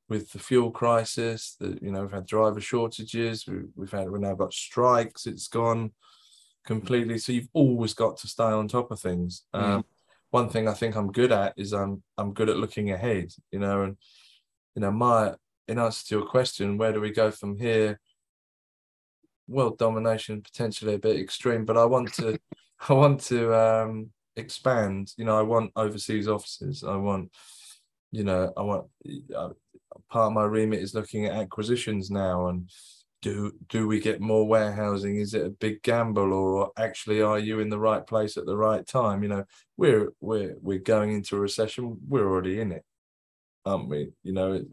with the fuel crisis that you know we've had driver shortages we, we've had we've now got strikes it's gone completely. So you've always got to stay on top of things. Um, one thing i think i'm good at is i'm i'm good at looking ahead you know and you know my in answer to your question where do we go from here? World domination potentially a bit extreme but i want to i want to um expand. You know i want overseas offices. I want you know i want uh, part of my remit is looking at acquisitions now and do do we get more warehousing? Is it a big gamble or actually are you in the right place at the right time? You know we're we're we're going into a recession. We're already in it aren't we? You know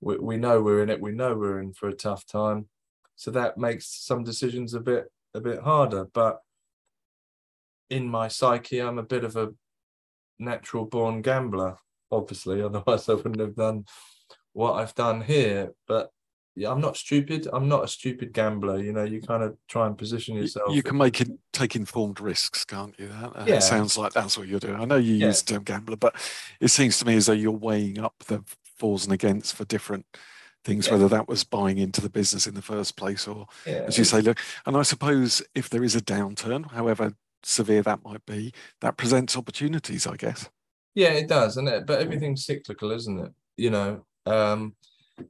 we, we know we're in it. We know we're in for a tough time. So that makes some decisions a bit a bit harder. But in my psyche i'm a bit of a natural born gambler obviously otherwise i wouldn't have done what i've done here but yeah i'm not stupid i'm not a stupid gambler you know you kind of try and position yourself You can make it take informed risks, can't you? That, uh, Yeah. Sounds like that's what you're doing. I know you Yeah. use the term gambler, but it seems to me as though you're weighing up the fors and against for different things, Yeah. whether that was buying into the business in the first place or yeah as you say, look, and I suppose if there is a downturn, however severe that might be, that presents opportunities, I guess. Yeah, it does, and it, but everything's cyclical, isn't it? You know, um,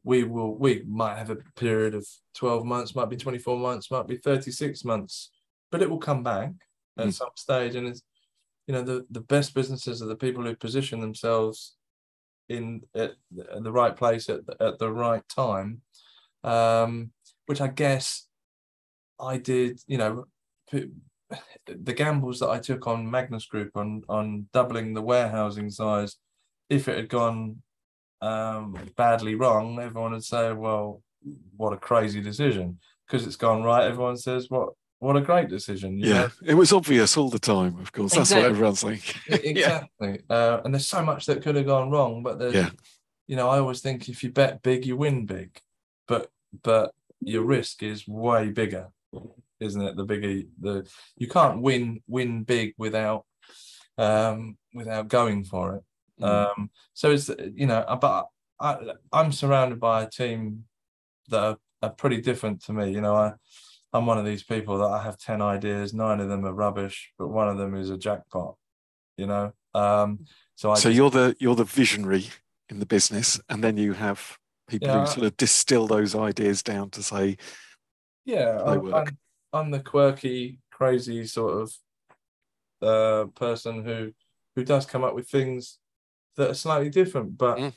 we will we might have a period of 12 months, might be 24 months, might be 36 months, but it will come back at Mm. some stage. And it's you know, the, the best businesses are the people who position themselves in at, the right place at, the- at the right time. Um, which I guess I did, you know, the gambles that I took on Magnus Group on on doubling the warehousing size, if it had gone um, badly wrong, everyone would say, "Well, what a crazy decision." Because it's gone right, everyone says, "What what a great decision." you know? Yeah, it was obvious all the time, of course. That's Exactly. what everyone's saying. E- exactly. Uh, and there's so much that could have gone wrong, but there's, Yeah. you know, I always think if you bet big, you win big, but but your risk is way bigger, isn't it? The bigger the you can't win win big without um without going for it. Mm. Um, so it's you know, uh, but I, I'm surrounded by a team that are, are pretty different to me. You know, I I'm one of these people that I have ten ideas, nine of them are rubbish, but one of them is a jackpot. You know, um, so I so just- you're the you're the visionary in the business, and then you have people Yeah. who sort of distill those ideas down to say, yeah, they I'm, work. I'm I'm the quirky, crazy sort of uh person who who does come up with things that are slightly different, but Mm.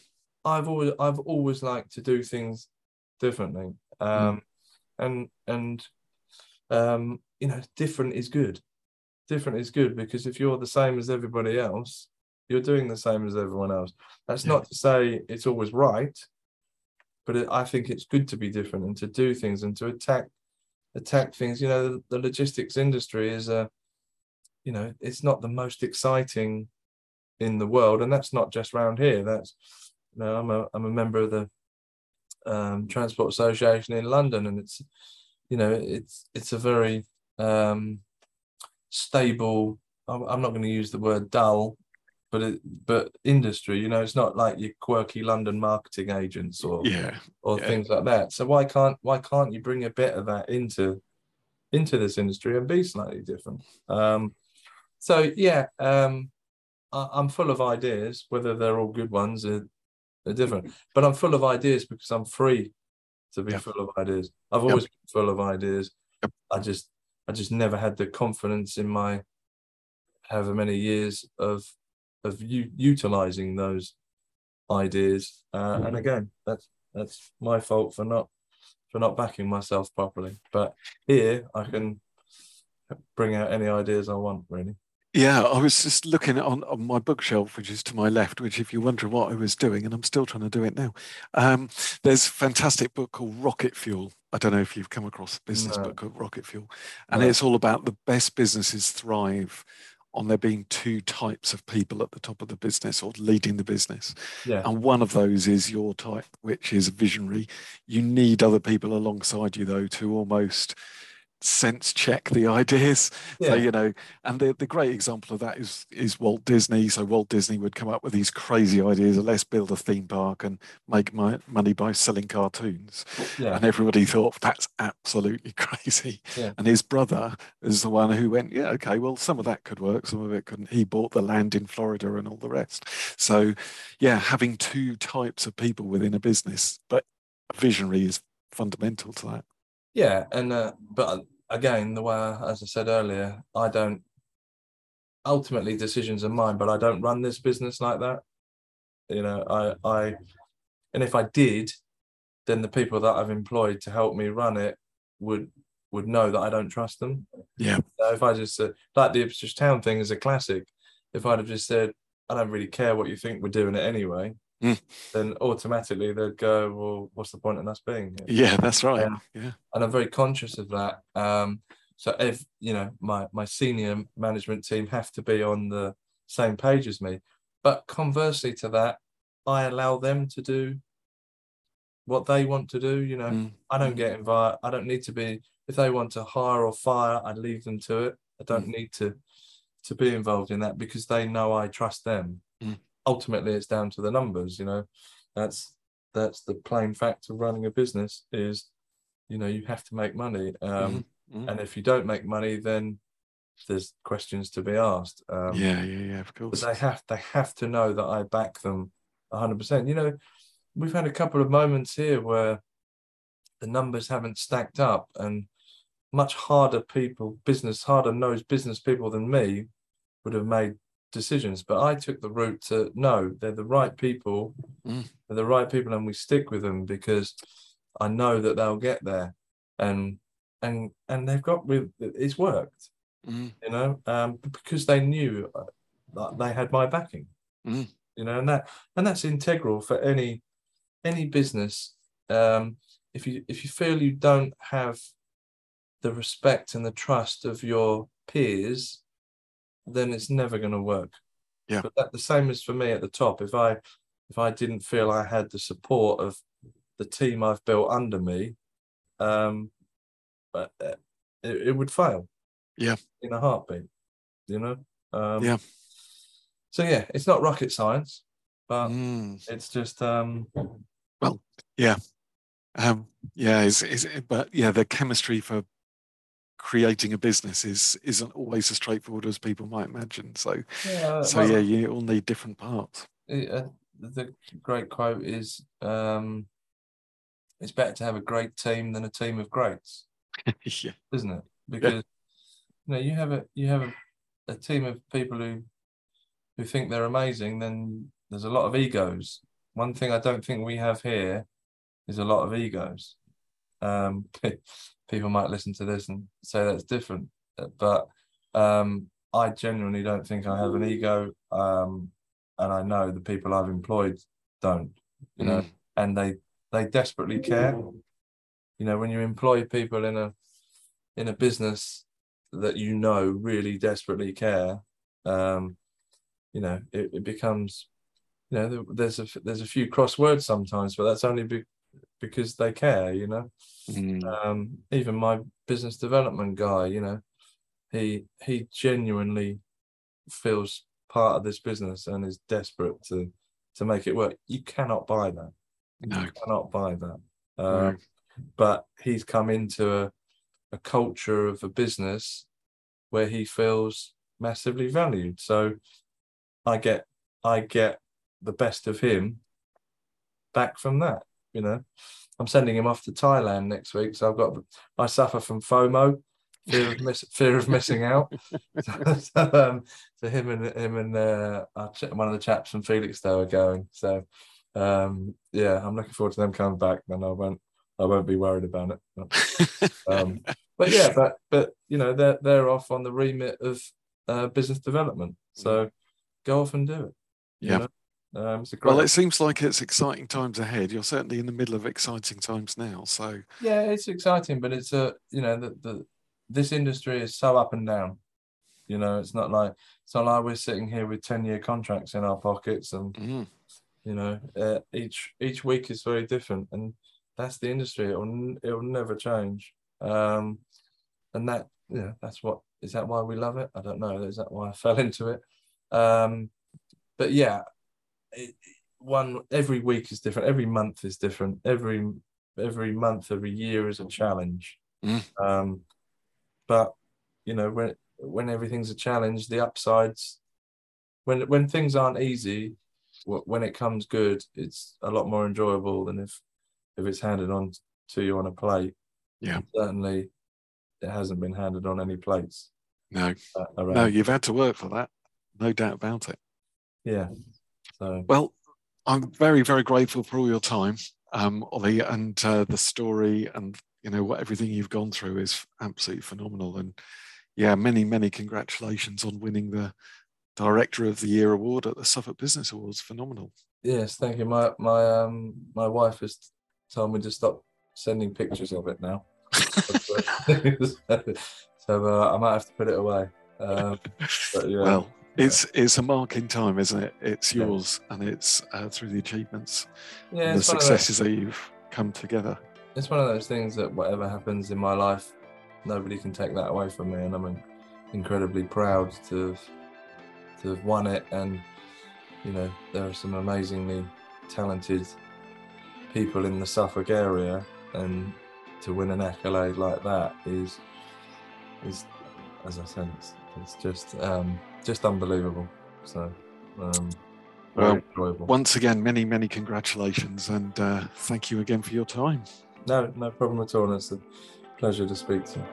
I've always I've always liked to do things differently. Um and and um you know, different is good. Different is good because if you're the same as everybody else, you're doing the same as everyone else. That's Yeah. not to say it's always right, but it, I think it's good to be different and to do things and to attack attack things. You know, the, the logistics industry is a, you know, it's not the most exciting in the world, and that's not just round here. That's, you know, I'm a I'm a member of the um, Transport Association in London, and it's, you know, it's it's a very um, stable. I'm, I'm not going to use the word dull, but it but industry. You know, it's not like your quirky London marketing agents or Yeah. or yeah. things like that. So why can't why can't you bring a bit of that into into this industry and be slightly different? Um, so yeah, um, I, I'm full of ideas. Whether they're all good ones are, are different, but I'm full of ideas because I'm free to be Yep. full of ideas. I've Yep. always been full of ideas. Yep. I just I just never had the confidence in my however many years of of u- utilizing those ideas. Uh, Mm-hmm. and again, that's that's my fault for not for not backing myself properly. But here I can bring out any ideas I want, really. Yeah, I was just looking on, on my bookshelf, which is to my left, which if you're wondering what I was doing, and I'm still trying to do it now. Um, there's a fantastic book called Rocket Fuel. I don't know if you've come across a business No. book called Rocket Fuel. And No. it's all about the best businesses thrive on there being two types of people at the top of the business or leading the business. Yeah, And one of those is your type, which is visionary. You need other people alongside you, though, to almost sense check the ideas. So, you know, and the, the great example of that is is Walt Disney. So Walt Disney would come up with these crazy ideas let's build a theme park and make my, money by selling cartoons. yeah, And everybody thought that's absolutely crazy. Yeah. And his brother is the one who went, yeah, okay, well, some of that could work, some of it couldn't. He bought the land in Florida and all the rest. So, yeah, having two types of people within a business, but a visionary is fundamental to that. yeah. And uh, but again, the way as I said earlier, I don't. Ultimately, decisions are mine, but I don't run this business like that. You know, I I, and if I did, then the people that I've employed to help me run it would would know that I don't trust them. Yeah. So if I just said like the Ipswich Town thing is a classic, if I'd have just said I don't really care what you think, we're doing it anyway, Mm. then automatically they'd go, well, what's the point in us being here? Yeah, that's right. Yeah. Yeah. And I'm very conscious of that. Um, so if you know my my senior management team have to be on the same page as me, but conversely to that, I allow them to do what they want to do. You know, Mm, I don't mm. get involved. I don't need to be. If they want to hire or fire, I leave them to it. I don't need to to be involved in that because they know I trust them. Mm. Ultimately, it's down to the numbers. You know, that's that's the plain fact of running a business. Is you know you have to make money, um, Mhm. and if you don't make money, then there's questions to be asked. Um, yeah, yeah, yeah, of but course. they have they have to know that I back them 100%. You know, we've had a couple of moments here where the numbers haven't stacked up, and much harder people, business harder nosed business people than me, would have made decisions. But I took the route to no, they're the right people, Mm. they're the right people, and we stick with them because I know that they'll get there, and and and they've got with it's worked Mm, you know, um, because they knew uh, that they had my backing, Mm. you know, and that and that's integral for any any business. Um, if you if you feel you don't have the respect and the trust of your peers, then it's never going to work. Yeah. But that the same is for me at the top. If I if I didn't feel I had the support of the team I've built under me, um, but uh, it, it would fail. Yeah. In a heartbeat, you know. Um, Yeah. So yeah, it's not rocket science, but mm. it's just um, well, yeah, Um, yeah, is is it, but yeah, the chemistry for creating a business is isn't always as straightforward as people might imagine. So, yeah. so yeah, you all need different parts. uh, the great quote is um, it's better to have a great team than a team of greats. yeah, isn't it? Because you know you have a you have a, a team of people who who think they're amazing, then there's a lot of egos. One thing I don't think we have here is a lot of egos. Um, people might listen to this and say that's different, but um, I genuinely don't think I have an ego, um, and I know the people I've employed don't. You know, mm. and they they desperately care. You know, when you employ people in a in a business that you know really desperately care, um, you know, it, it becomes, you know, there's a there's a few crosswords sometimes, but that's only be, because they care. You know, mm. um, even my business development guy, you know, he he genuinely feels part of this business and is desperate to to make it work. You cannot buy that. No, you cannot buy that. Um, no. But he's come into a, a culture of a business where he feels massively valued. So I get I get the best of him back from that. You know, I'm sending him off to Thailand next week, so I've got I suffer from FOMO, fear of miss, fear of missing out. so, um, so him and him and uh, one of the chaps from Felixstowe are going. So um, yeah, I'm looking forward to them coming back. Then I won't I won't be worried about it. But, um, but yeah, but but you know they're they're off on the remit of uh, business development. So go off and do it. Yeah. know? Um, well, it seems like it's exciting times ahead. You're certainly in the middle of exciting times now. So yeah, it's exciting, but it's a you know the, the this industry is so up and down. You know, it's not like it's not like we're sitting here with ten year contracts in our pockets, and mm. you know, uh, each each week is very different, and that's the industry. It'll it'll never change. Um, and that yeah, that's what is that why we love it? I don't know. Is that why I fell into it? Um, but yeah, it, one every week is different. Every month is different. Every every month, every year is a challenge. Mm. Um, but you know when when everything's a challenge, the upsides when when things aren't easy, when it comes good, it's a lot more enjoyable than if if it's handed on to you on a plate. Yeah, and certainly, it hasn't been handed on any plates. No, uh, no, you've had to work for that, no doubt about it. Yeah. So well, I'm very very grateful for all your time, um, Ollie, and uh, the story and you know what everything you've gone through is absolutely phenomenal. And yeah many many congratulations on winning the director of the year award at the suffolk business awards. Phenomenal. Yes thank you. My my um my wife has told me to stop sending pictures of it now. So uh, i might have to put it away. Um, but, yeah. well it's it's a mark in time isn't it it's yours yeah. and it's uh, through the achievements yeah, and the successes that you've come together it's one of those things that whatever happens in my life, nobody can take that away from me, and I'm incredibly proud to have, to have won it. And you know, there are some amazingly talented people in the Suffolk area, and to win an accolade like that is is, as I said, it's, it's just um, just unbelievable. So. Um, well, once again, many, many congratulations and uh, thank you again for your time. No, no problem at all. It's a pleasure to speak to you.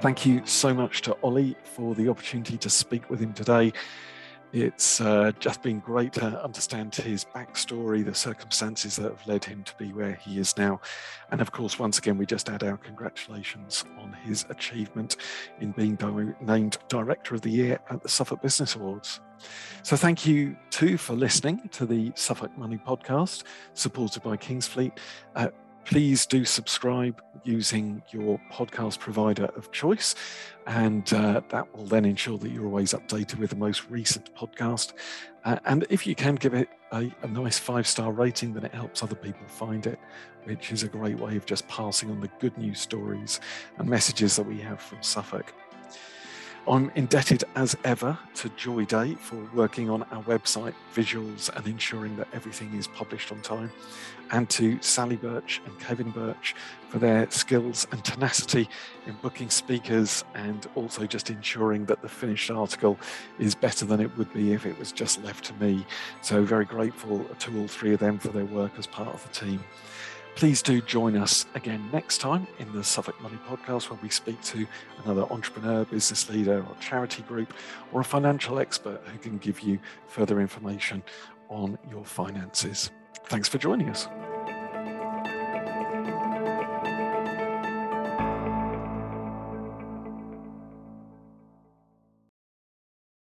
Thank you so much to Ollie for the opportunity to speak with him today. It's uh, just been great to understand his backstory, the circumstances that have led him to be where he is now. And of course, once again, we just add our congratulations on his achievement in being di- named Director of the Year at the Suffolk Business Awards. So, thank you too for listening to the Suffolk Money podcast, supported by Kingsfleet. Uh, please do subscribe using your podcast provider of choice, and uh, that will then ensure that you're always updated with the most recent podcast. Uh, and if you can give it a, a nice five star rating, then it helps other people find it, which is a great way of just passing on the good news stories and messages that we have from Suffolk. I'm indebted as ever to Joy Day for working on our website visuals and ensuring that everything is published on time, and to Sally Birch and Kevin Birch for their skills and tenacity in booking speakers and also just ensuring that the finished article is better than it would be if it was just left to me. So, very grateful to all three of them for their work as part of the team. Please do join us again next time in the Suffolk Money Podcast, where we speak to another entrepreneur, business leader, or charity group, or a financial expert who can give you further information on your finances. Thanks for joining us.